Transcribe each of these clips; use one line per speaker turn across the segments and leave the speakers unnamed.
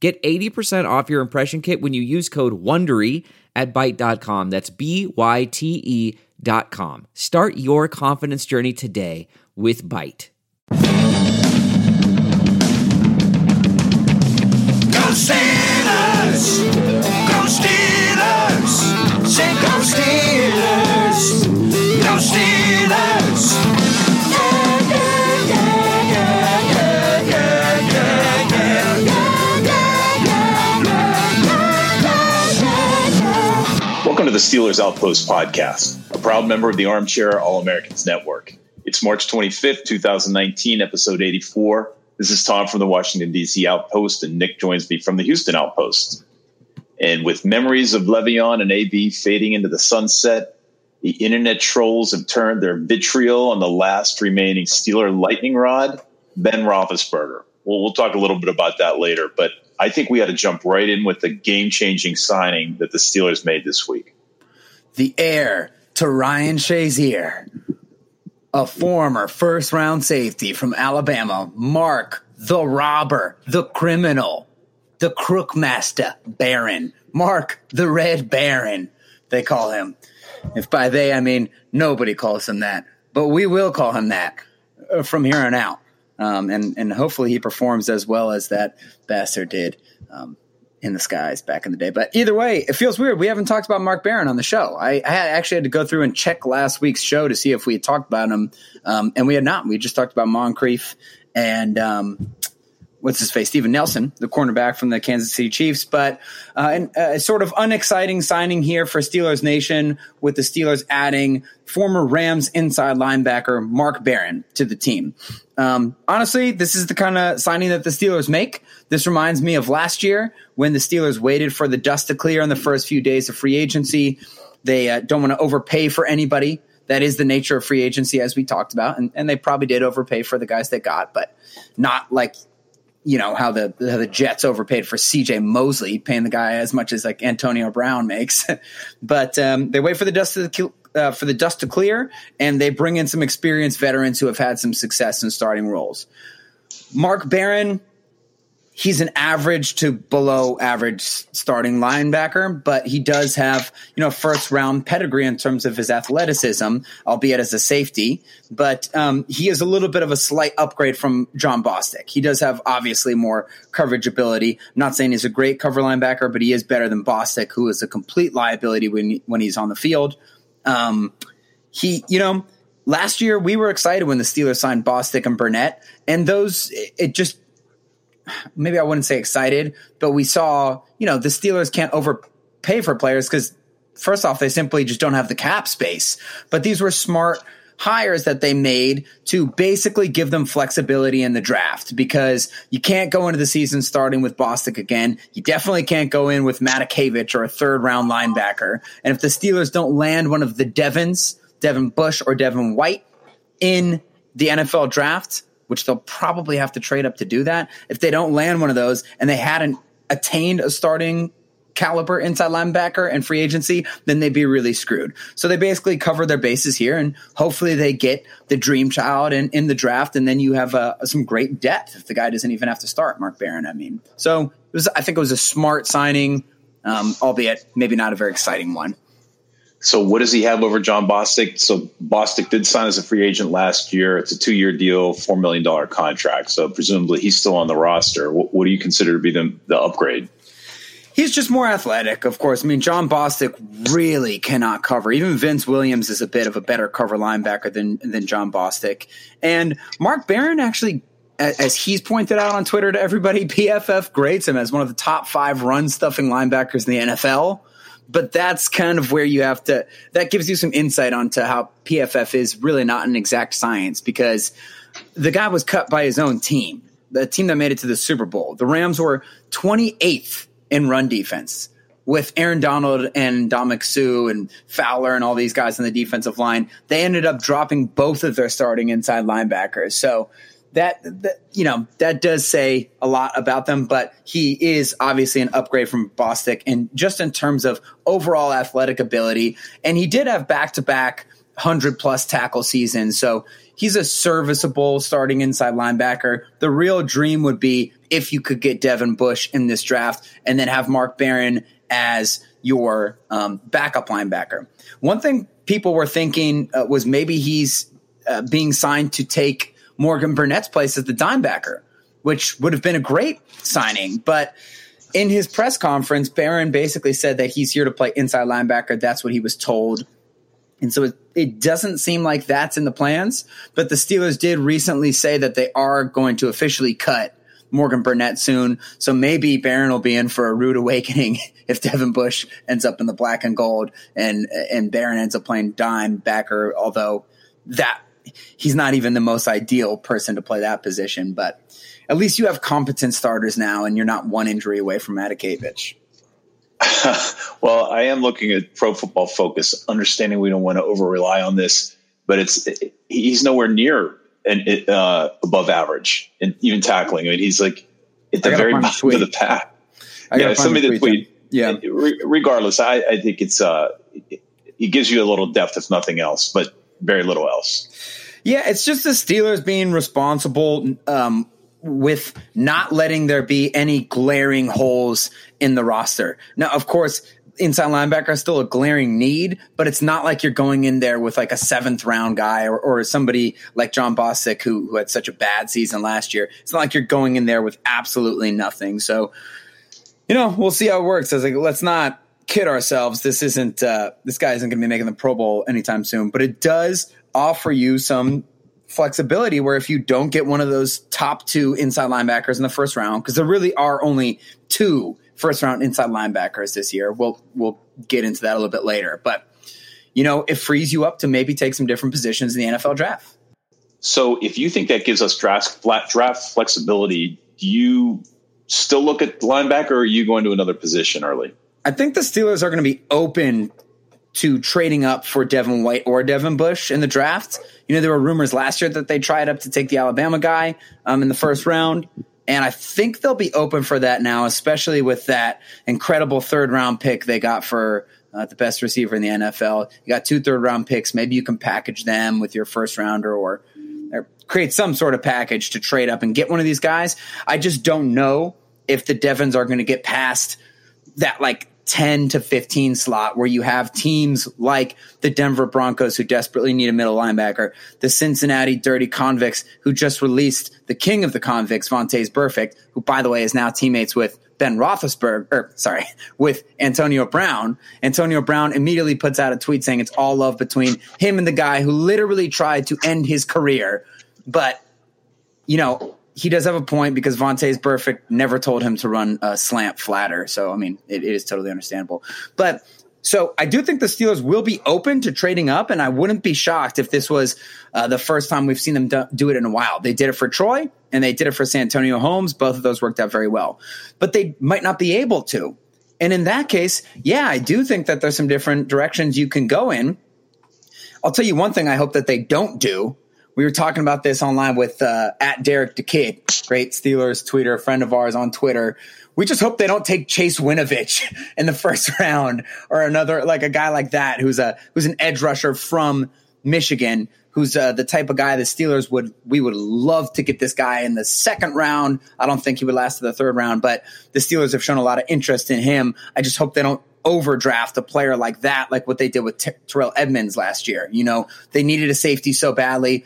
Get 80% off your impression kit when you use code WONDERY at Byte.com. That's B-Y-T-E dot com. Start your confidence journey today with Byte.
Go Steelers! Go Steelers! Say go Steelers!
The Steelers Outpost podcast, a proud member of the Armchair All Americans Network. It's March 25th, 2019, episode 84. This is Tom from the Washington, D.C. Outpost, and Nick joins me from the Houston Outpost. And with memories of Le'Veon and AB fading into the sunset, the internet trolls have turned their vitriol on the last remaining Steeler lightning rod, Ben Roethlisberger. Well, we'll talk a little bit about that later, but I think we had to jump right in with the game-changing signing that the Steelers made this week.
The heir to Ryan Shazier, a former first round safety from Alabama, Mark the robber, the criminal, the crookmaster baron, Mark the Red Baron, they call him. If by they I mean nobody calls him that, but we will call him that uh, from here on out. Um, and and hopefully he performs as well as that bastard did um, in the skies back in the day. But either way, it feels weird. We haven't talked about Mark Barron on the show. I, I had actually had to go through and check last week's show to see if we had talked about him, um, and we had not. We just talked about Moncrief and um, what's his face, Steven Nelson, the cornerback from the Kansas City Chiefs. But uh, an, a sort of unexciting signing here for Steelers Nation with the Steelers adding former Rams inside linebacker Mark Barron to the team. Um, honestly, this is the kind of signing that the Steelers make. This reminds me of last year when the Steelers waited for the dust to clear in the first few days of free agency. They uh, don't want to overpay for anybody. That is the nature of free agency, as we talked about, and, and they probably did overpay for the guys they got, but not like you know how the how the Jets overpaid for C.J. Mosley, paying the guy as much as like Antonio Brown makes. but um, they wait for the dust to uh, for the dust to clear, and they bring in some experienced veterans who have had some success in starting roles. Mark Barron, he's an average to below average starting linebacker, but he does have, you know, first round pedigree in terms of his athleticism, albeit as a safety. But um, he is a little bit of a slight upgrade from Jon Bostic. He does have obviously more coverage ability. I'm not saying he's a great cover linebacker, but he is better than Bostic, who is a complete liability when when he's on the field. Um, he, you know, last year we were excited when the Steelers signed Bostic and Burnett, and those it, it just maybe I wouldn't say excited, but we saw, you know, the Steelers can't overpay for players because first off, they simply just don't have the cap space. But these were smart hires that they made to basically give them flexibility in the draft because you can't go into the season starting with Bostic again. You definitely can't go in with Matakevich or a third round linebacker. And if the Steelers don't land one of the Devons, Devin Bush or Devin White in the NFL draft, which they'll probably have to trade up to do that. If they don't land one of those and they hadn't attained a starting caliber inside linebacker and free agency, then they'd be really screwed. So they basically cover their bases here and hopefully they get the dream child in, in the draft and then you have uh, some great depth if the guy doesn't even have to start, Mark Barron, I mean. So it was, I think it was a smart signing, um, albeit maybe not a very exciting one.
So what does he have over Jon Bostic? So Bostic did sign as a free agent last year. It's a two-year deal, four million dollar contract. So presumably he's still on the roster. What, what do you consider to be the, the upgrade?
He's just more athletic, of course. I mean, Jon Bostic really cannot cover. Even Vince Williams is a bit of a better cover linebacker than than Jon Bostic. And Mark Barron actually as he's pointed out on Twitter to everybody, PFF grades him as one of the top five run stuffing linebackers in the NFL but that's kind of where you have to that gives you some insight onto how PFF is really not an exact science because the guy was cut by his own team the team that made it to the Super Bowl. The Rams were 28th in run defense with Aaron Donald and Ndamukong Suh and Fowler and all these guys on the defensive line. They ended up dropping both of their starting inside linebackers. So that, that you know that does say a lot about them. But he is obviously an upgrade from Bostic, and just in terms of overall athletic ability, and he did have back to back hundred plus tackle seasons. So he's a serviceable starting inside linebacker. The real dream would be if you could get Devin Bush in this draft and then have Mark Barron as your um, backup linebacker. One thing people were thinking uh, was maybe he's uh, being signed to take Morgan Burnett's place as the dime backer, which would have been a great signing. But in his press conference, Barron basically said that he's here to play inside linebacker. That's what he was told. And so it, it, doesn't seem like that's in the plans. But the Steelers did recently say that they are going to officially cut Morgan Burnett soon. So maybe Barron will be in for a rude awakening if Devin Bush ends up in the black and gold and and Barron ends up playing dime backer, although that he's not even the most ideal person to play that position. But at least you have competent starters now, and you're not one injury away from Matakevich.
well, I am looking at Pro Football Focus, understanding we don't want to over rely on this, but it's he's nowhere near and uh, above average and even tackling. I mean, he's like at the very bottom of the pack. yeah, somebody that tweet. Yeah. Regardless, I, I think it's uh, it gives you a little depth, if nothing else, but very little else.
Yeah, it's just the Steelers being responsible um, with not letting there be any glaring holes in the roster. Now, of course, inside linebacker is still a glaring need, but it's not like you're going in there with like a seventh round guy or, or somebody like Jon Bostic who, who had such a bad season last year. It's not like you're going in there with absolutely nothing. So, you know, we'll see how it works. I was like, let's not kid ourselves. This isn't, uh, this guy isn't going to be making the Pro Bowl anytime soon, but it does offer you some flexibility where if you don't get one of those top two inside linebackers in the first round, because there really are only two first round inside linebackers this year. We'll we'll get into that a little bit later, but you know, it frees you up to maybe take some different positions in the NFL draft.
So, if you think that gives us draft flat draft flexibility, do you still look at linebacker, or are you going to another position early?
I think the Steelers are going to be open to trading up for Devin White or Devin Bush in the draft. You know, there were rumors last year that they tried up to take the Alabama guy um, in the first round. And I think they'll be open for that now, especially with that incredible third round pick they got for uh, the best receiver in the NFL. You got two third round picks. Maybe you can package them with your first rounder or, or create some sort of package to trade up and get one of these guys. I just don't know if the Devons are going to get past that like 10 to 15 slot where you have teams like the Denver Broncos who desperately need a middle linebacker, the Cincinnati Dirty Convicts who just released the king of the convicts, Vontaze Burfict, who by the way is now teammates with Ben Roethlisberger, or sorry, with Antonio Brown. Antonio Brown immediately puts out a tweet saying it's all love between him and the guy who literally tried to end his career. But, you know, he does have a point because Vontaze Burfict never told him to run a slant flatter. So, I mean, it, it is totally understandable. But so I do think the Steelers will be open to trading up, and I wouldn't be shocked if this was uh, the first time we've seen them do, do, it in a while. They did it for Troy, and they did it for Santonio Holmes. Both of those worked out very well, but they might not be able to. And in that case, yeah, I do think that there's some different directions you can go in. I'll tell you one thing I hope that they don't do we were talking about this online with uh, at Derek DeKid, great Steelers tweeter, friend of ours on Twitter. We just hope they don't take Chase Winovich in the first round or another like a guy like that who's a who's an edge rusher from Michigan, who's uh, the type of guy the Steelers would we would love to get this guy in the second round. I don't think he would last to the third round, but the Steelers have shown a lot of interest in him. I just hope they don't overdraft a player like that, like what they did with T- Terrell Edmunds last year. You know, they needed a safety so badly.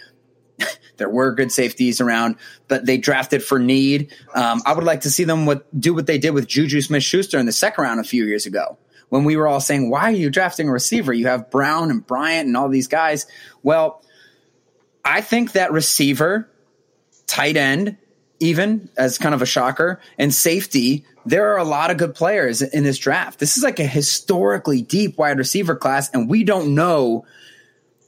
There were good safeties around, but they drafted for need. Um, I would like to see them what, do what they did with Juju Smith Schuster in the second round a few years ago when we were all saying, why are you drafting a receiver? You have Brown and Bryant and all these guys. Well, I think that receiver, tight end, even as kind of a shocker, and safety, there are a lot of good players in this draft. This is like a historically deep wide receiver class, and we don't know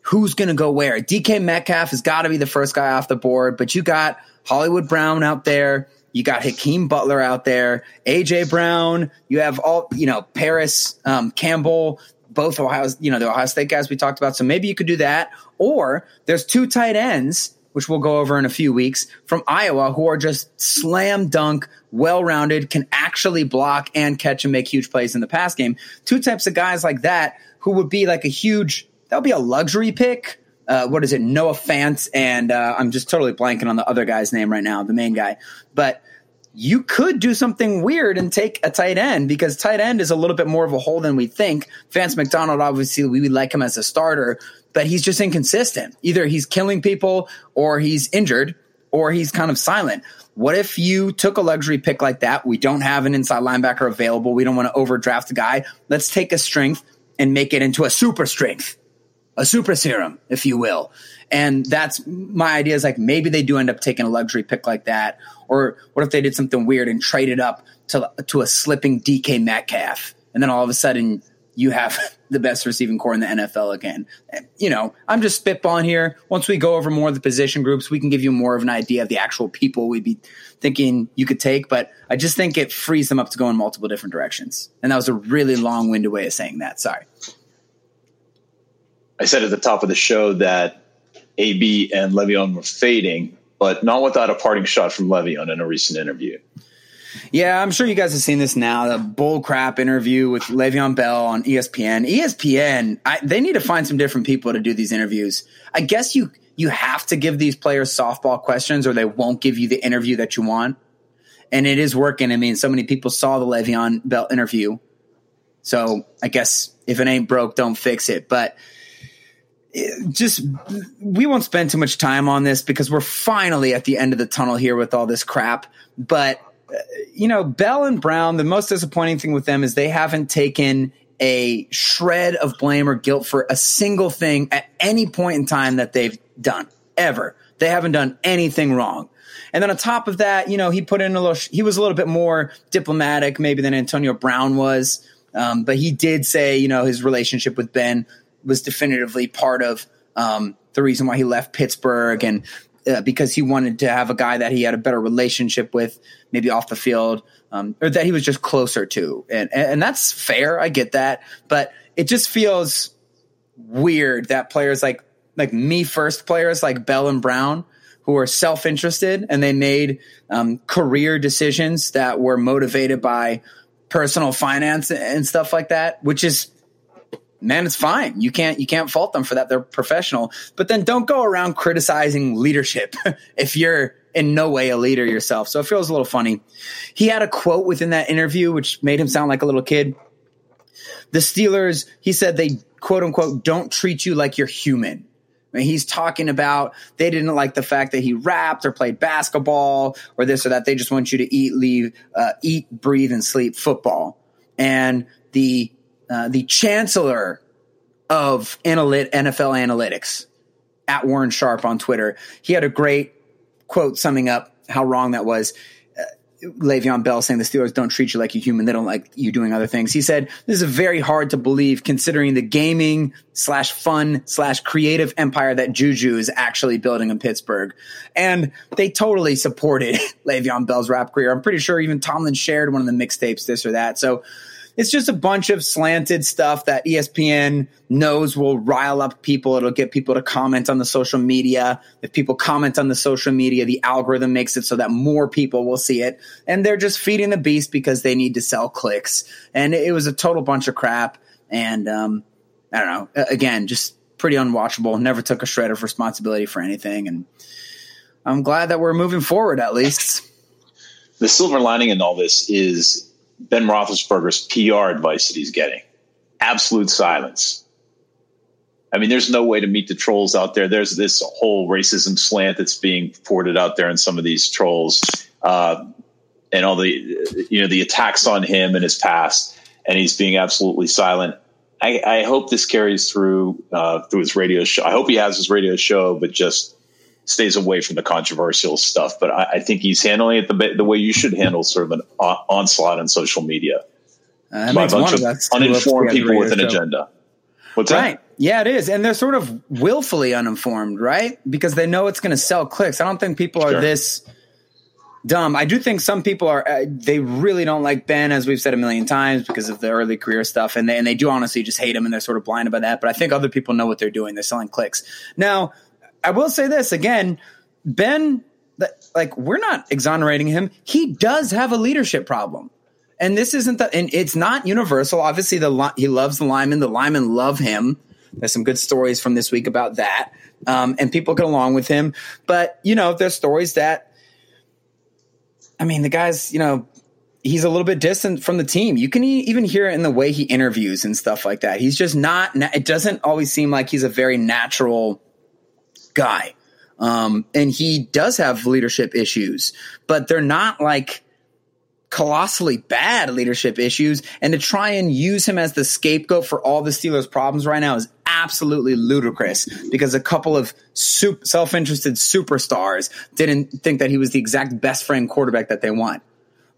who's going to go where. DK Metcalf has got to be the first guy off the board, but you got Hollywood Brown out there. You got Hakeem Butler out there, AJ Brown. You have all, you know, Parris, um, Campbell, both Ohio, you know, the Ohio State guys we talked about. So maybe you could do that. Or there's two tight ends, which we'll go over in a few weeks, from Iowa who are just slam dunk, well rounded, can actually block and catch and make huge plays in the pass game. Two types of guys like that who would be like a huge, that would be a luxury pick. Uh, what is it? Noah Fant, and uh, I'm just totally blanking on the other guy's name right now, the main guy. But you could do something weird and take a tight end because tight end is a little bit more of a hole than we think. Vance McDonald, obviously, we would like him as a starter, but he's just inconsistent. Either he's killing people or he's injured or he's kind of silent. What if you took a luxury pick like that? We don't have an inside linebacker available. We don't want to overdraft a guy. Let's take a strength and make it into a super strength a super serum, if you will. And that's my idea is like maybe they do end up taking a luxury pick like that. Or what if they did something weird and traded up to, to a slipping DK Metcalf? And then all of a sudden you have the best receiving core in the NFL again. You know, I'm just spitballing here. Once we go over more of the position groups, we can give you more of an idea of the actual people we'd be thinking you could take. But I just think it frees them up to go in multiple different directions. And that was a really long winded way of saying that. Sorry.
I said at the top of the show that AB and Le'Veon were fading, but not without a parting shot from Le'Veon in a recent interview.
Yeah, I'm sure you guys have seen this now. The bull crap interview with Le'Veon Bell on ESPN. ESPN, I, they need to find some different people to do these interviews. I guess you you have to give these players softball questions, or they won't give you the interview that you want. And it is working. I mean, so many people saw the Le'Veon Bell interview, so I guess if it ain't broke, don't fix it. But just we won't spend too much time on this because we're finally at the end of the tunnel here with all this crap. But uh, you know, Bell and Brown, the most disappointing thing with them is they haven't taken a shred of blame or guilt for a single thing at any point in time that they've done ever. They haven't done anything wrong. And then on top of that, you know, he put in a little, he was a little bit more diplomatic maybe than Antonio Brown was. Um, but he did say, you know, his relationship with Ben was definitively part of um, the reason why he left Pittsburgh and uh, because he wanted to have a guy that he had a better relationship with, maybe off the field, um, or that he was just closer to, and and that's fair. I get that, but it just feels weird that players like like me first players like Bell and Brown who are self interested and they made um, career decisions that were motivated by personal finance and stuff like that, which is man, it's fine. You can't you can't fault them for that. They're professional. But then don't go around criticizing leadership if you're in no way a leader yourself. So it feels a little funny. He had a quote within that interview which made him sound like a little kid. The Steelers, he said they quote unquote don't treat you like you're human. He's talking about they didn't like the fact that he rapped or played basketball or this or that. They just want you to eat, leave, uh, eat, breathe, and sleep football. And the uh, the chancellor of analyt- NFL analytics at Warren Sharp on Twitter. He had a great quote summing up how wrong that was. Uh, Le'Veon Bell saying the Steelers don't treat you like a human. They don't like you doing other things. He said, this is very hard to believe considering the gaming slash fun slash creative empire that Juju is actually building in Pittsburgh. And they totally supported Le'Veon Bell's rap career. I'm pretty sure even Tomlin shared one of the mixtapes, this or that. So it's just a bunch of slanted stuff that ESPN knows will rile up people. It'll get people to comment on the social media. If people comment on the social media, the algorithm makes it so that more people will see it. And they're just feeding the beast because they need to sell clicks. And it was a total bunch of crap. And um, I don't know. Again, just pretty unwatchable. Never took a shred of responsibility for anything. And I'm glad that we're moving forward at least.
The silver lining in all this is Ben Roethlisberger's PR advice that he's getting. Absolute silence. I mean, there's no way to meet the trolls out there. There's this whole racism slant that's being forwarded out there in some of these trolls, uh, and all the you know the attacks on him and his past, and he's being absolutely silent. I, I hope this carries through uh, through his radio show. I hope he has his radio show, but just stays away from the controversial stuff. But I, I think he's handling it the, the way you should handle sort of an on- onslaught on social media
Uh,
by a bunch of
of
uninformed
ups we have
people with an
show.
agenda. What's that?
Right. Yeah, it is. And they're sort of willfully uninformed, right? Because they know it's going to sell clicks. I don't think people are
Sure.
this dumb. I do think some people are, uh, they really don't like Ben, as we've said a million times, because of the early career stuff. And they, and they do honestly just hate him and they're sort of blinded by that. But I think other people know what they're doing. They're selling clicks. Now, I will say this again Ben, like, we're not exonerating him. He does have a leadership problem. And this isn't the, and it's not universal. Obviously, the he loves the linemen. The linemen love him. There's some good stories from this week about that. Um, and people get along with him. But, you know, there's stories that, I mean, the guy's, you know, he's a little bit distant from the team. You can even hear it in the way he interviews and stuff like that. He's just not, it doesn't always seem like he's a very natural guy. Um, and he does have leadership issues, but they're not like colossally bad leadership issues. And to try and use him as the scapegoat for all the Steelers' problems right now is absolutely ludicrous because a couple of sup- self-interested superstars didn't think that he was the exact best friend quarterback that they want.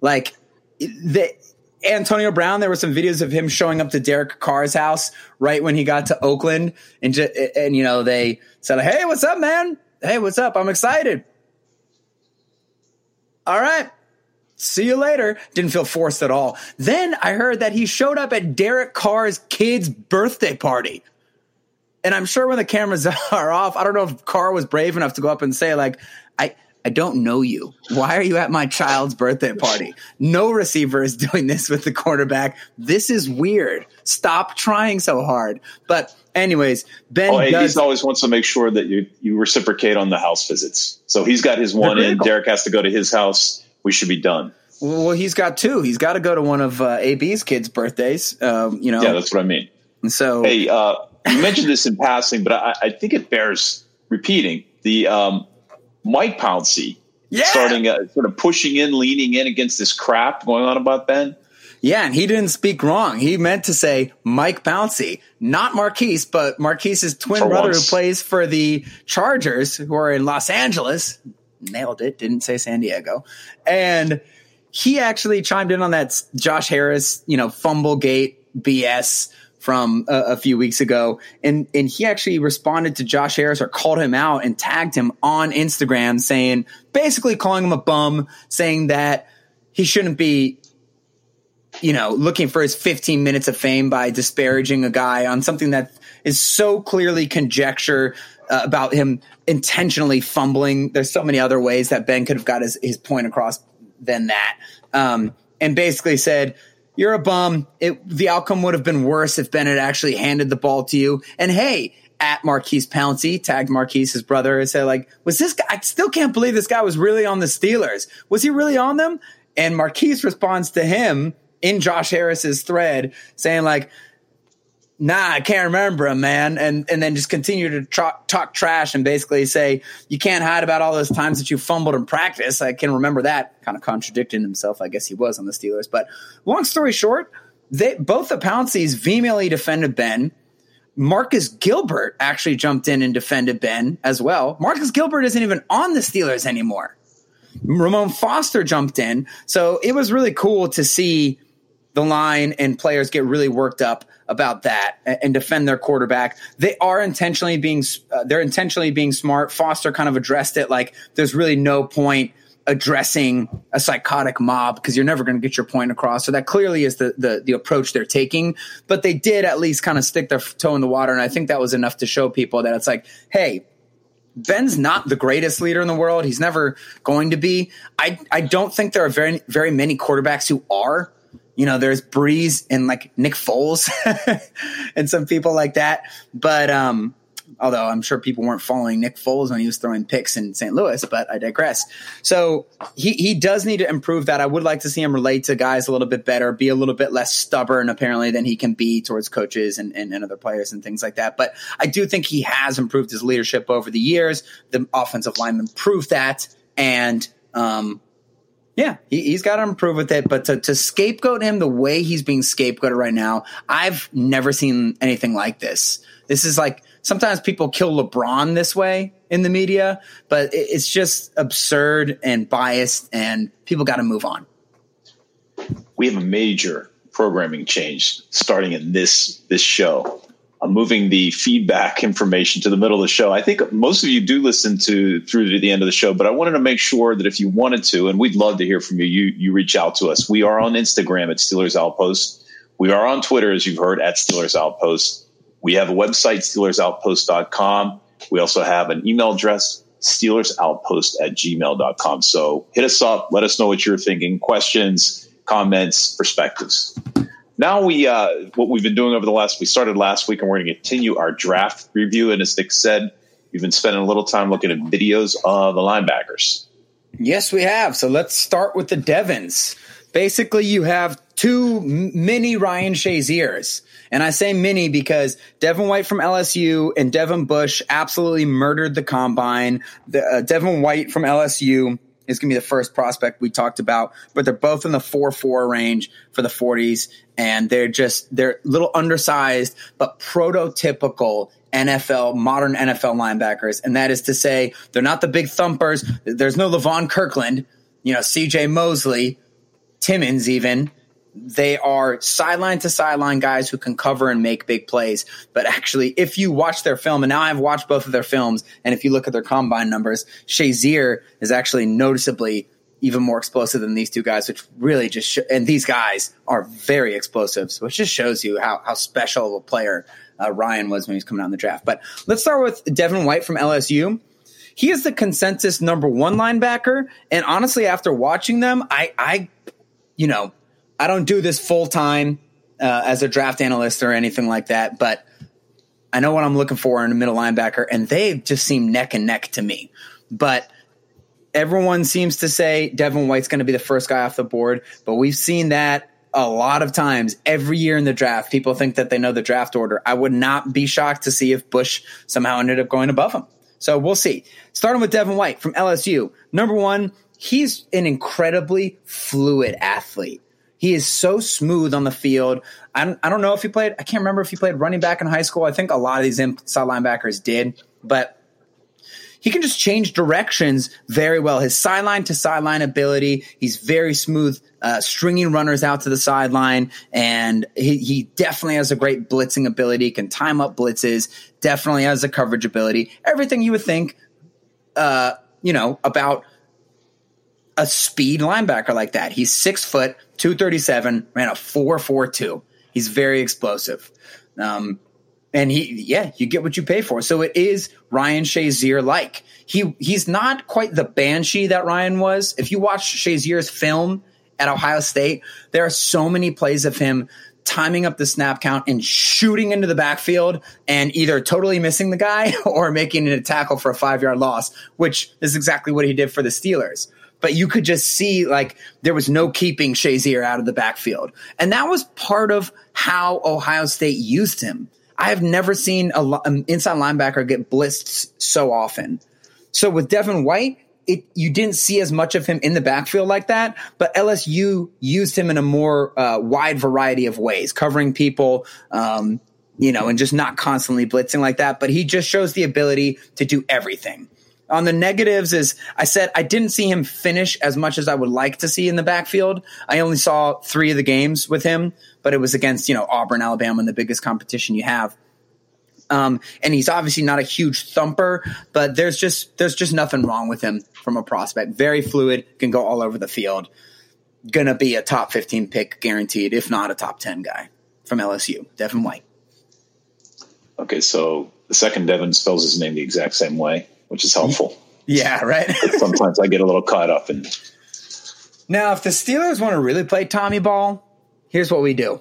Like the Antonio Brown, there were some videos of him showing up to Derek Carr's house right when he got to Oakland, and and you know they said, "Hey, what's up, man? Hey, what's up? I'm excited." All right, see you later. Didn't feel forced at all. Then I heard that he showed up at Derek Carr's kid's birthday party. And I'm sure when the cameras are off, I don't know if Carr was brave enough to go up and say, like, I, I don't know you. Why are you at my child's birthday party? No receiver is doing this with the quarterback. This is weird. Stop trying so hard. But anyways, Ben
Oh,
does.
he always wants to make sure that you you reciprocate on the house visits. So he's got his one in. Derek has to go to his house. We should be done.
well, he's got two. He's got to go to one of uh, AB's kids' birthdays. Um, you know,
Yeah, that's what I mean.
and so
Hey, uh, you mentioned this in passing, but I, I think it bears repeating. The um, Mike Pouncey
Yeah.
starting uh, sort of pushing in, leaning in against this crap going on about Ben.
Yeah, and he didn't speak wrong. He meant to say Mike Pouncey, not Maurkice, but Maurkice's twin
For
brother
once.
who plays for the Chargers, who are in Los Angeles. Nailed it. Didn't say San Diego. And he actually chimed in on that Josh Harris, you know, fumble gate BS from a, a few weeks ago. And, and he actually responded to Josh Harris or called him out and tagged him on Instagram saying, basically calling him a bum, saying that he shouldn't be you know, looking for his 15 minutes of fame by disparaging a guy on something that is so clearly conjecture uh, about him intentionally fumbling. There's so many other ways that Ben could have got his, his point across than that. Um, and basically said, you're a bum. It, the outcome would have been worse if Ben had actually handed the ball to you. And hey, at Maurkice Pouncey, tagged Maurkice, his brother, and said, like, was this guy, I still can't believe this guy was really on the Steelers. Was he really on them? And Maurkice responds to him in Josh Harris's thread saying, like, nah, I can't remember him, man. And, and then just continue to talk, talk trash and basically say, you can't hide about all those times that you fumbled in practice. I can remember that. Kind of contradicting himself. I guess he was on the Steelers. But long story short, they, both the Pounceys vehemently defended Ben. Marcus Gilbert actually jumped in and defended Ben as well. Marcus Gilbert isn't even on the Steelers anymore. Ramon Foster jumped in. So it was really cool to see the line and players get really worked up about that and, defend their quarterback. They are intentionally being uh, they're intentionally being smart. Foster kind of addressed it like there's really no point addressing a psychotic mob because you're never going to get your point across. So that clearly is the, the the approach they're taking. But they did at least kind of stick their toe in the water, and I think that was enough to show people that it's like, hey, Ben's not the greatest leader in the world. He's never going to be. I I don't think there are very very many quarterbacks who are. You know, there's Brees and like Nick Foles and some people like that. But um, although I'm sure people weren't following Nick Foles when he was throwing picks in St. Louis, but I digress. So he he does need to improve that. I would like to see him relate to guys a little bit better, be a little bit less stubborn apparently than he can be towards coaches and, and, and other players and things like that. But I do think he has improved his leadership over the years. The offensive linemen proved that. And um, yeah, he, he's got to improve with it. But to, to scapegoat him the way he's being scapegoated right now, I've never seen anything like this. This is like sometimes people kill LeBron this way in the media, but it, it's just absurd and biased, and people got to move on.
We have a major programming change starting in this this show. I'm moving the feedback information to the middle of the show. I think most of you do listen to through to the end of the show, but I wanted to make sure that if you wanted to, and we'd love to hear from you, you you reach out to us. We are on Instagram at Steelers Outpost. We are on Twitter, as you've heard, at Steelers Outpost. We have a website, SteelersOutpost.com. We also have an email address, SteelersOutpost at gmail.com. So hit us up. Let us know what you're thinking, questions, comments, perspectives now we uh, what we've been doing over the last we started last week and we're going to continue our draft review and as nick said we've been spending a little time looking at videos of the linebackers
Yes, we have. So let's start with the Devons. Basically, you have two mini Ryan Shaziers. And I say mini because Devin White from LSU and Devin Bush absolutely murdered the combine. The, uh, Devin White from LSU is going to be the first prospect we talked about, but they're both in the 4 4 range for the 40s. And they're just, they're a little undersized, but prototypical NFL, modern NFL linebackers. And that is to say, they're not the big thumpers. There's no Levon Kirkland, you know, CJ Mosley, Timmons even. They are sideline to sideline guys who can cover and make big plays. But actually, if you watch their film, and now I've watched both of their films, and if you look at their combine numbers, Shazier is actually noticeably even more explosive than these two guys, which really just sh- and these guys are very explosive, so which just shows you how how special of a player uh, Ryan was when he was coming out in the draft. But let's start with Devin White from LSU. He is the consensus number one linebacker, and honestly, after watching them, I I you know I don't do this full time uh, as a draft analyst or anything like that, but I know what I'm looking for in a middle linebacker, and they just seem neck and neck to me. But everyone seems to say Devin White's going to be the first guy off the board, but we've seen that a lot of times every year in the draft. People think that they know the draft order. I would not be shocked to see if Bush somehow ended up going above him. So we'll see. Starting with Devin White from LSU. Number one, he's an incredibly fluid athlete. He is so smooth on the field. I don't, I don't know if he played, I can't remember if he played running back in high school. I think a lot of these inside linebackers did, but he can just change directions very well. His sideline to sideline ability, he's very smooth, uh, stringing runners out to the sideline, and he, he definitely has a great blitzing ability. Can time up blitzes. Definitely has a coverage ability. Everything you would think, uh, you know, about a speed linebacker like that. He's six foot, two thirty seven, ran a four four two. He's very explosive. Um, and he yeah you get what you pay for so it is ryan shazier like he he's not quite the banshee that ryan was if you watch shazier's film at ohio state there are so many plays of him timing up the snap count and shooting into the backfield and either totally missing the guy or making it a tackle for a five yard loss which is exactly what he did for the steelers but you could just see like there was no keeping Shazier out of the backfield. And that was part of how Ohio State used him. I have never seen a, an inside linebacker get blitzed so often. So with Devin White, it you didn't see as much of him in the backfield like that, but LSU used him in a more uh, wide variety of ways, covering people, um, you know, and just not constantly blitzing like that. But he just shows the ability to do everything. On the negatives is I said I didn't see him finish as much as I would like to see in the backfield. I only saw three of the games with him, but it was against, you know, Auburn, Alabama, and the biggest competition you have. Um, and he's obviously not a huge thumper, but there's just there's just nothing wrong with him from a prospect. Very fluid, can go all over the field. Gonna be a top 15 pick guaranteed, if not a top 10 guy from LSU. Devin White.
okay so the second devin spells his name the exact same way which is helpful
Yeah, right.
sometimes i get a little caught up in
now, if the Steelers want to really play Tommy Ball, here's what we do.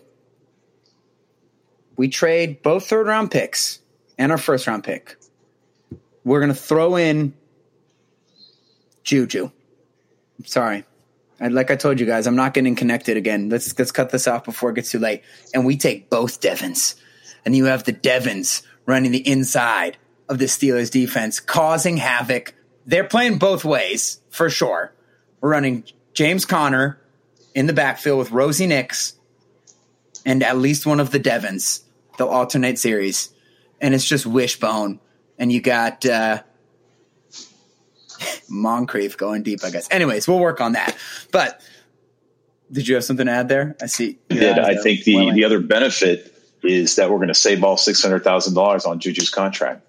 We trade both third round picks and our first round pick. We're going to throw in Juju. Sorry. I, like I told you guys, I'm not getting connected again. Let's let's cut this off before it gets too late. And we take both Devons. And you have the Devons running the inside of the Steelers defense, causing havoc. They're playing both ways, for sure. We're running James Conner in the backfield with Rosie Nix and at least one of the Devons. They'll alternate series. And it's just wishbone. And you got uh Moncrief going deep, I guess. Anyways, we'll work on that. But did you have something to add there? I see.
I did. I think the, the other benefit is that we're going to save all six hundred thousand dollars on Juju's contract.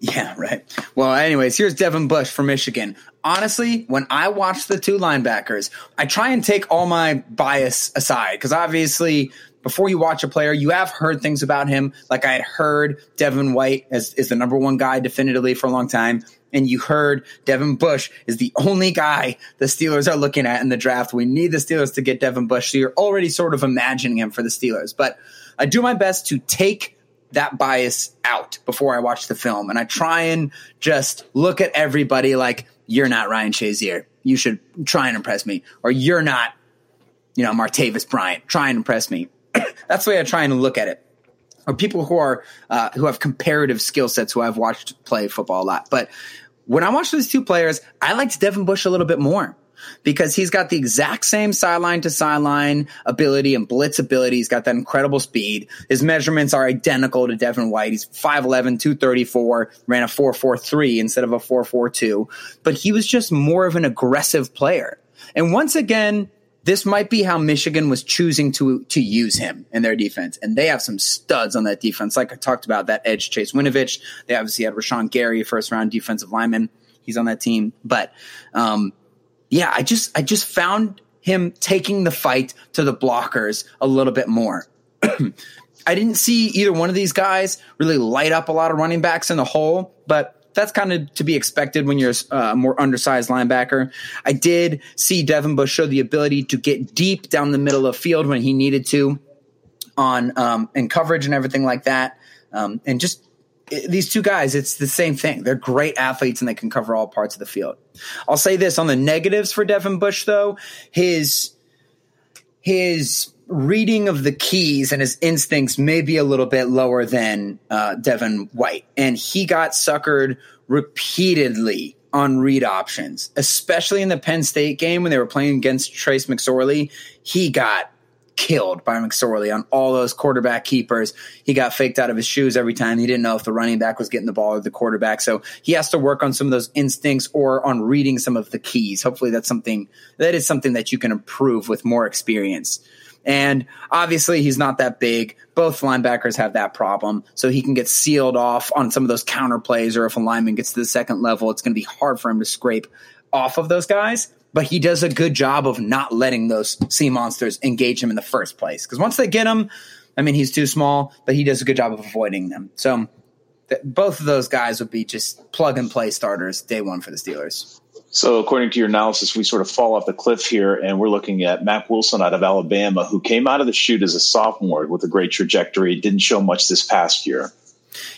Yeah, right. Well, anyways, here's Devin Bush from Michigan. Honestly, when I watch the two linebackers, I try and take all my bias aside because obviously, before you watch a player, you have heard things about him. Like I had heard Devin White as, is the number one guy definitively for a long time. And you heard Devin Bush is the only guy the Steelers are looking at in the draft. We need the Steelers to get Devin Bush. So you're already sort of imagining him for the Steelers. But I do my best to take that bias out before I watch the film. And I try and just look at everybody like, you're not Ryan Shazier. You should try and impress me. Or you're not, you know, Martavis Bryant. Try and impress me. That's the way I try and look at it. Or people who are, uh, who have comparative skill sets who I've watched play football a lot. But when I watch those two players, I liked Devin Bush a little bit more because he's got the exact same sideline to sideline ability and blitz ability. He's got that incredible speed. His measurements are identical to Devin White. He's 5'11, 234, ran a 4'4'3 instead of a 4'4'2, but he was just more of an aggressive player. And once again, this might be how Michigan was choosing to to use him in their defense. And they have some studs on that defense. Like I talked about, that edge Chase Winovich. They obviously had Rashan Gary, first round defensive lineman. He's on that team. But um, yeah, I just I just found him taking the fight to the blockers a little bit more. I didn't see either one of these guys really light up a lot of running backs in the hole, but that's kind of to be expected when you're a more undersized linebacker. I did see Devin Bush show the ability to get deep down the middle of field when he needed to on um, and coverage and everything like that. Um, and just these two guys, it's the same thing. They're great athletes and they can cover all parts of the field. I'll say this on the negatives for Devin Bush, though, his his reading of the keys and his instincts may be a little bit lower than uh, Devin White, and he got suckered repeatedly on read options, especially in the Penn State game when they were playing against Trace McSorley. He got killed by McSorley on all those quarterback keepers. He got faked out of his shoes every time. He didn't know if the running back was getting the ball or the quarterback. So he has to work on some of those instincts or on reading some of the keys. Hopefully that's something that is something that you can improve with more experience. And obviously, he's not that big. Both linebackers have that problem. So he can get sealed off on some of those counter plays, or if a lineman gets to the second level, it's going to be hard for him to scrape off of those guys but he does a good job of not letting those sea monsters engage him in the first place. Because once they get him, I mean, he's too small, but he does a good job of avoiding them. So th- both of those guys would be just plug and play starters day one for the Steelers.
So, according to your analysis, we sort of fall off the cliff here, and we're looking at Mack Wilson out of Alabama, who came out of the chute as a sophomore with a great trajectory, didn't show much this past year.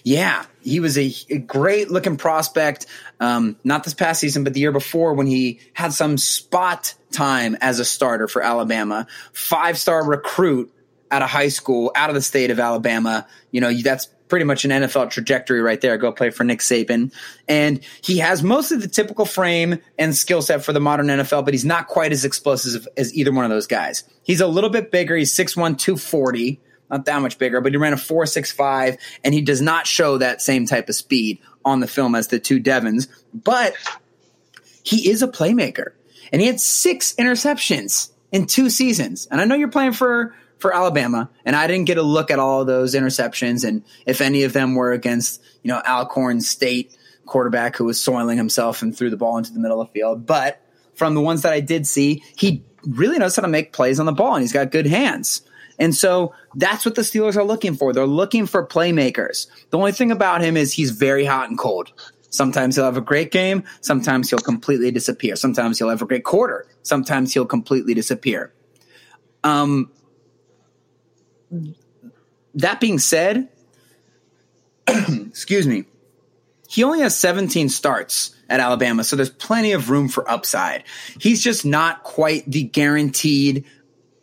Yeah, he was a, a great looking prospect. Um, not this past season, but the year before when he had some spot time as a starter for Alabama. Five star recruit out of high school, out of the state of Alabama. You know, that's pretty much an NFL trajectory right there. Go play for Nick Saban. And he has mostly the typical frame and skill set for the modern NFL, but he's not quite as explosive as either one of those guys. He's a little bit bigger. He's 6'1, 240 not that much bigger, but he ran a 4.65 and he does not show that same type of speed on the film as the two Devons, but he is a playmaker and he had six interceptions in two seasons. And I know you're playing for for Alabama, and I didn't get a look at all of those interceptions and if any of them were against, you know, Alcorn State quarterback who was soiling himself and threw the ball into the middle of the field. But from the ones that I did see, he really knows how to make plays on the ball and he's got good hands. And so that's what the Steelers are looking for. They're looking for playmakers. The only thing about him is he's very hot and cold. Sometimes he'll have a great game. Sometimes he'll completely disappear. Sometimes he'll have a great quarter. Sometimes he'll completely disappear. Um, that being said, excuse me, he only has 17 starts at Alabama, so there's plenty of room for upside. He's just not quite the guaranteed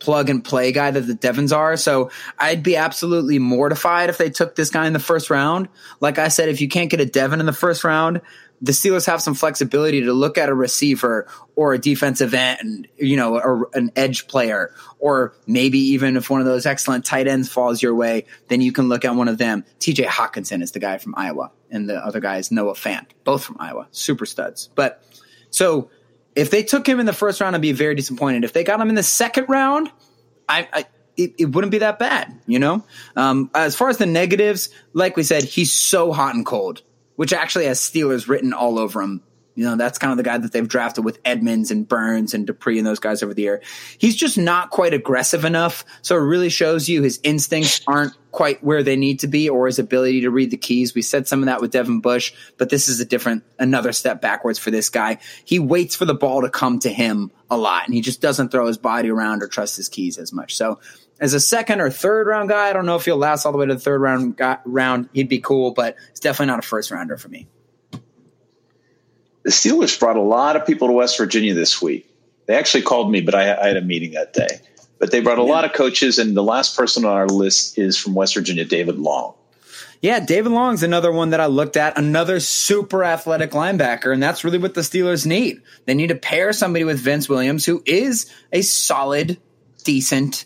plug and play guy that the Devons are. So I'd be absolutely mortified if they took this guy in the first round. Like I said, if you can't get a Devon in the first round, the Steelers have some flexibility to look at a receiver or a defensive end, you know, or an edge player, or maybe even if one of those excellent tight ends falls your way, then you can look at one of them. TJ Hockenson is the guy from Iowa, and the other guy is Noah Fant, both from Iowa, super studs. But so if they took him in the first round, I'd be very disappointed. If they got him in the second round, I, I it, it wouldn't be that bad, you know? Um, as far as the negatives, like we said, he's so hot and cold, which actually has Steelers written all over him. You know, that's kind of the guy that they've drafted with Edmunds and Burns and Dupree and those guys over the year. He's just not quite aggressive enough. So it really shows you his instincts aren't quite where they need to be or his ability to read the keys. We said some of that with Devin Bush, but this is a different, another step backwards for this guy. He waits for the ball to come to him a lot and he just doesn't throw his body around or trust his keys as much. So as a second or third round guy, I don't know if he'll last all the way to the third round guy, round. He'd be cool, but it's definitely not a first rounder for me.
The Steelers brought a lot of people to West Virginia this week. They actually called me, but I, I had a meeting that day. But they brought a yeah. lot of coaches, and the last person on our list is from West Virginia, David Long.
Yeah, David Long's another one that I looked at, another super athletic linebacker, and that's really what the Steelers need. They need to pair somebody with Vince Williams, who is a solid, decent,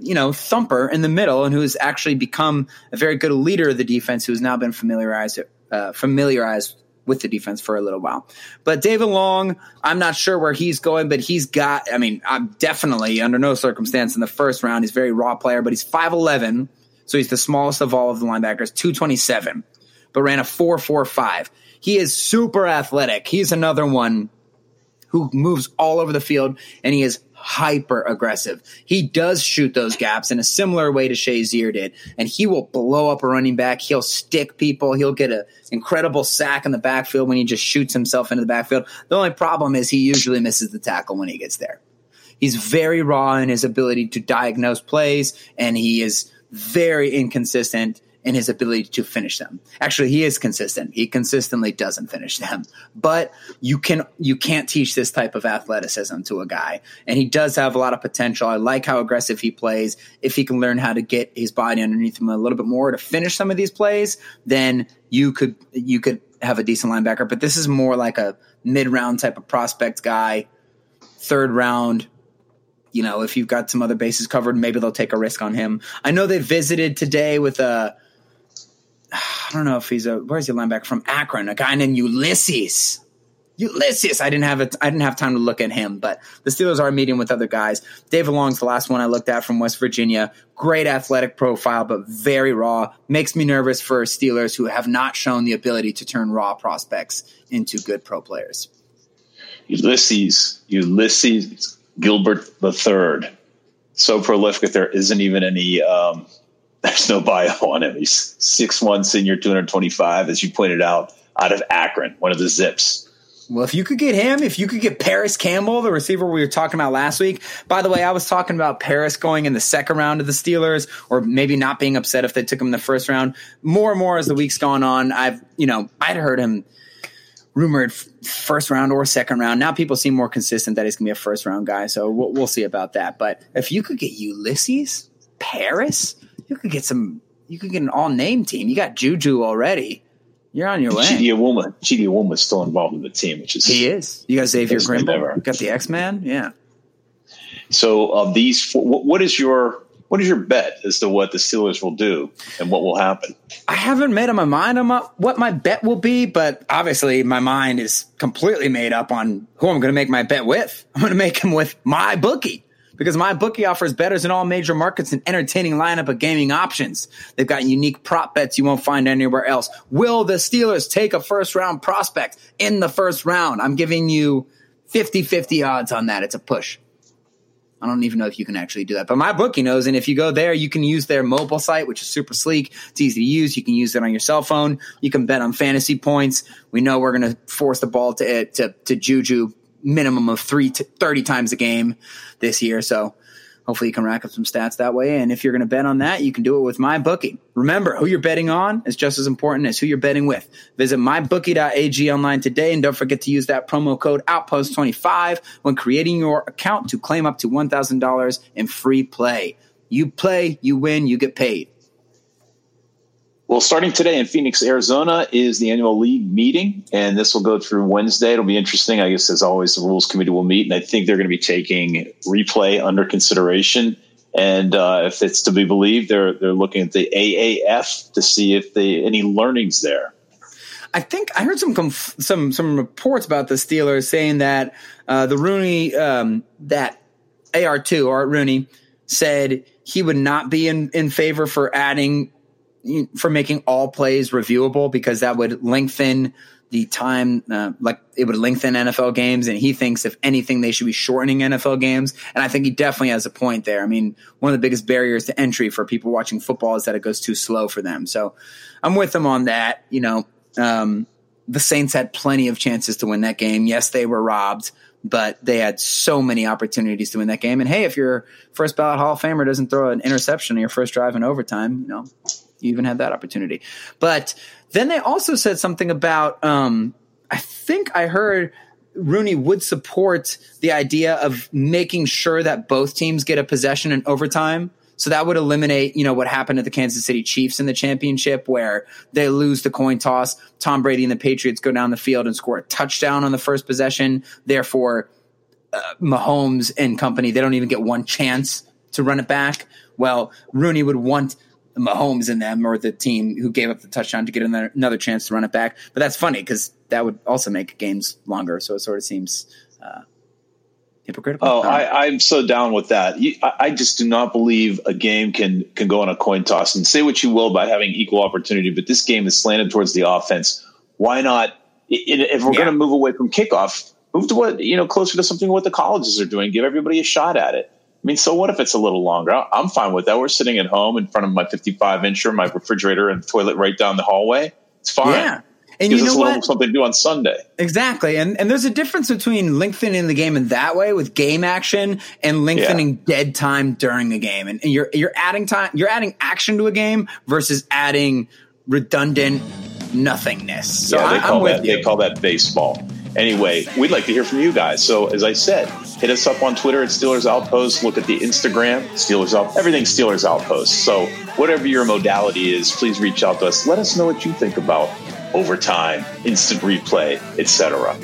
you know, thumper in the middle, and who has actually become a very good leader of the defense, who has now been familiarized uh, familiarized with the defense for a little while. But David Long, I'm not sure where he's going, but he's got, I mean, I'm definitely under no circumstance in the first round. He's a very raw player, but he's 5'11. So he's the smallest of all of the linebackers, 227, but ran a 4'4'5. He is super athletic. He's another one who moves all over the field and he is hyper aggressive. He does shoot those gaps in a similar way to Shazier did, and he will blow up a running back. He'll stick people. He'll get an incredible sack in the backfield when he just shoots himself into the backfield. The only problem is he usually misses the tackle when he gets there. He's very raw in his ability to diagnose plays, and he is very inconsistent in his ability to finish them. Actually, he is consistent. He consistently doesn't finish them. But you can you can't teach this type of athleticism to a guy. And he does have a lot of potential. I like how aggressive he plays. If he can learn how to get his body underneath him a little bit more to finish some of these plays, then you could you could have a decent linebacker. But this is more like a mid-round type of prospect guy, third round you know, if you've got some other bases covered, maybe they'll take a risk on him. I know they visited today with a I don't know if he's a where's he linebacker from Akron, a guy named Ulysses. Ulysses. I didn't have it. I didn't have time to look at him, but the Steelers are meeting with other guys. David Long's the last one I looked at from West Virginia. Great athletic profile, but very raw. Makes me nervous for Steelers who have not shown the ability to turn raw prospects into good pro players.
Ulysses, Ulysses Gilbert the third, so prolific that there isn't even any um, there's no bio on him. He's six one senior, 225, as you pointed out, out of Akron, one of the zips.
Well, if you could get him, if you could get Parris Campbell, the receiver we were talking about last week. By the way, I was talking about Parris going in the second round of the Steelers, or maybe not being upset if they took him in the first round. More and more as the week's gone on, I've you know I'd heard him rumored first round or second round. Now people seem more consistent that he's gonna be a first round guy, so we'll, we'll see about that. But if you could get Ulysses Parris, you could get some. You could get an all name team. You got Juju already. You're on your way.
Chidi Awuzie, Chidi Awuzie is still involved in the team, which is
he is. You got Xavier Grimble. You got the X Man. Yeah.
So of these, four, what is your what is your bet as to what the Steelers will do and what will happen?
I haven't made up my mind on my, what my bet will be, but obviously my mind is completely made up on who I'm going to make my bet with. I'm going to make him with my bookie because my bookie offers bettors in all major markets and entertaining lineup of gaming options. They've got unique prop bets you won't find anywhere else. Will the Steelers take a first round prospect in the first round? I'm giving you 50 50 odds on that. It's a push. I don't even know if you can actually do that, but my bookie knows. And if you go there, you can use their mobile site, which is super sleek. It's easy to use. You can use it on your cell phone. You can bet on fantasy points. We know we're going to force the ball to, to, to Juju minimum of three to 30 times a game this year. So hopefully you can rack up some stats that way. And if you're going to bet on that, you can do it with my bookie. Remember, who you're betting on is just as important as who you're betting with. Visit mybookie.ag online today and don't forget to use that promo code Outpost25 when creating your account to claim up to $1,000 in free play. You play, you win, you get paid.
Well, starting today in Phoenix, Arizona is the annual league meeting, and this will go through Wednesday. It'll be interesting. I guess, as always, the rules committee will meet, and I think they're going to be taking replay under consideration. And uh, if it's to be believed, they're they're looking at the AAF to see if they any learnings there.
I think I heard some conf- some some reports about the Steelers saying that uh, the Rooney um, that AR two Art Rooney said he would not be in, in favor for adding for making all plays reviewable because that would lengthen the time, uh, like it would lengthen NFL games. And he thinks if anything, they should be shortening NFL games. And I think he definitely has a point there. I mean, one of the biggest barriers to entry for people watching football is that it goes too slow for them. So I'm with him on that. You know, um, the Saints had plenty of chances to win that game. Yes, they were robbed, but they had so many opportunities to win that game. And hey, if your first ballot Hall of Famer doesn't throw an interception in your first drive in overtime, you know, you even had that opportunity. But then they also said something about, um, I think I heard Rooney would support the idea of making sure that both teams get a possession in overtime. So that would eliminate, you know, what happened to the Kansas City Chiefs in the championship where they lose the coin toss. Tom Brady and the Patriots go down the field and score a touchdown on the first possession. Therefore, uh, Mahomes and company, they don't even get one chance to run it back. Well, Rooney would want Mahomes and them or the team who gave up the touchdown to get another, another chance to run it back. But that's funny because that would also make games longer. So it sort of seems uh, hypocritical.
Oh, I, I'm so down with that. You, I, I just do not believe a game can can go on a coin toss. And say what you will about having equal opportunity, but this game is slanted towards the offense. Why not? If we're yeah. going to move away from kickoff, move to what you know closer to something what the colleges are doing. Give everybody a shot at it. I mean, so what if it's a little longer? I'm fine with that. We're sitting at home in front of my 55 inch incher, my refrigerator, and toilet right down the hallway. It's fine.
Yeah. And Gives
you
know what?
Something to do on Sunday.
Exactly. And and there's a difference between lengthening the game in that way with game action and lengthening yeah. dead time during the game. And, and you're you're adding time, you're adding action to a game versus adding redundant nothingness. So
yeah, they
I,
call that they call that baseball. Anyway, we'd like to hear from you guys. So as I said, hit us up on Twitter at Steelers Outpost. Look at the Instagram, Steelers Out, everything Steelers Outpost. So whatever your modality is, please reach out to us. Let us know what you think about overtime, instant replay, etc.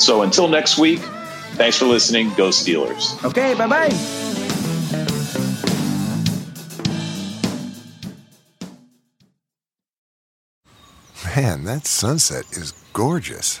So until next week, thanks for listening. Go Steelers.
Okay, bye bye.
Man, that sunset is gorgeous.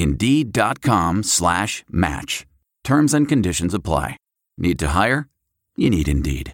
Indeed.com slash match. Terms and conditions apply. Need to hire? You need Indeed.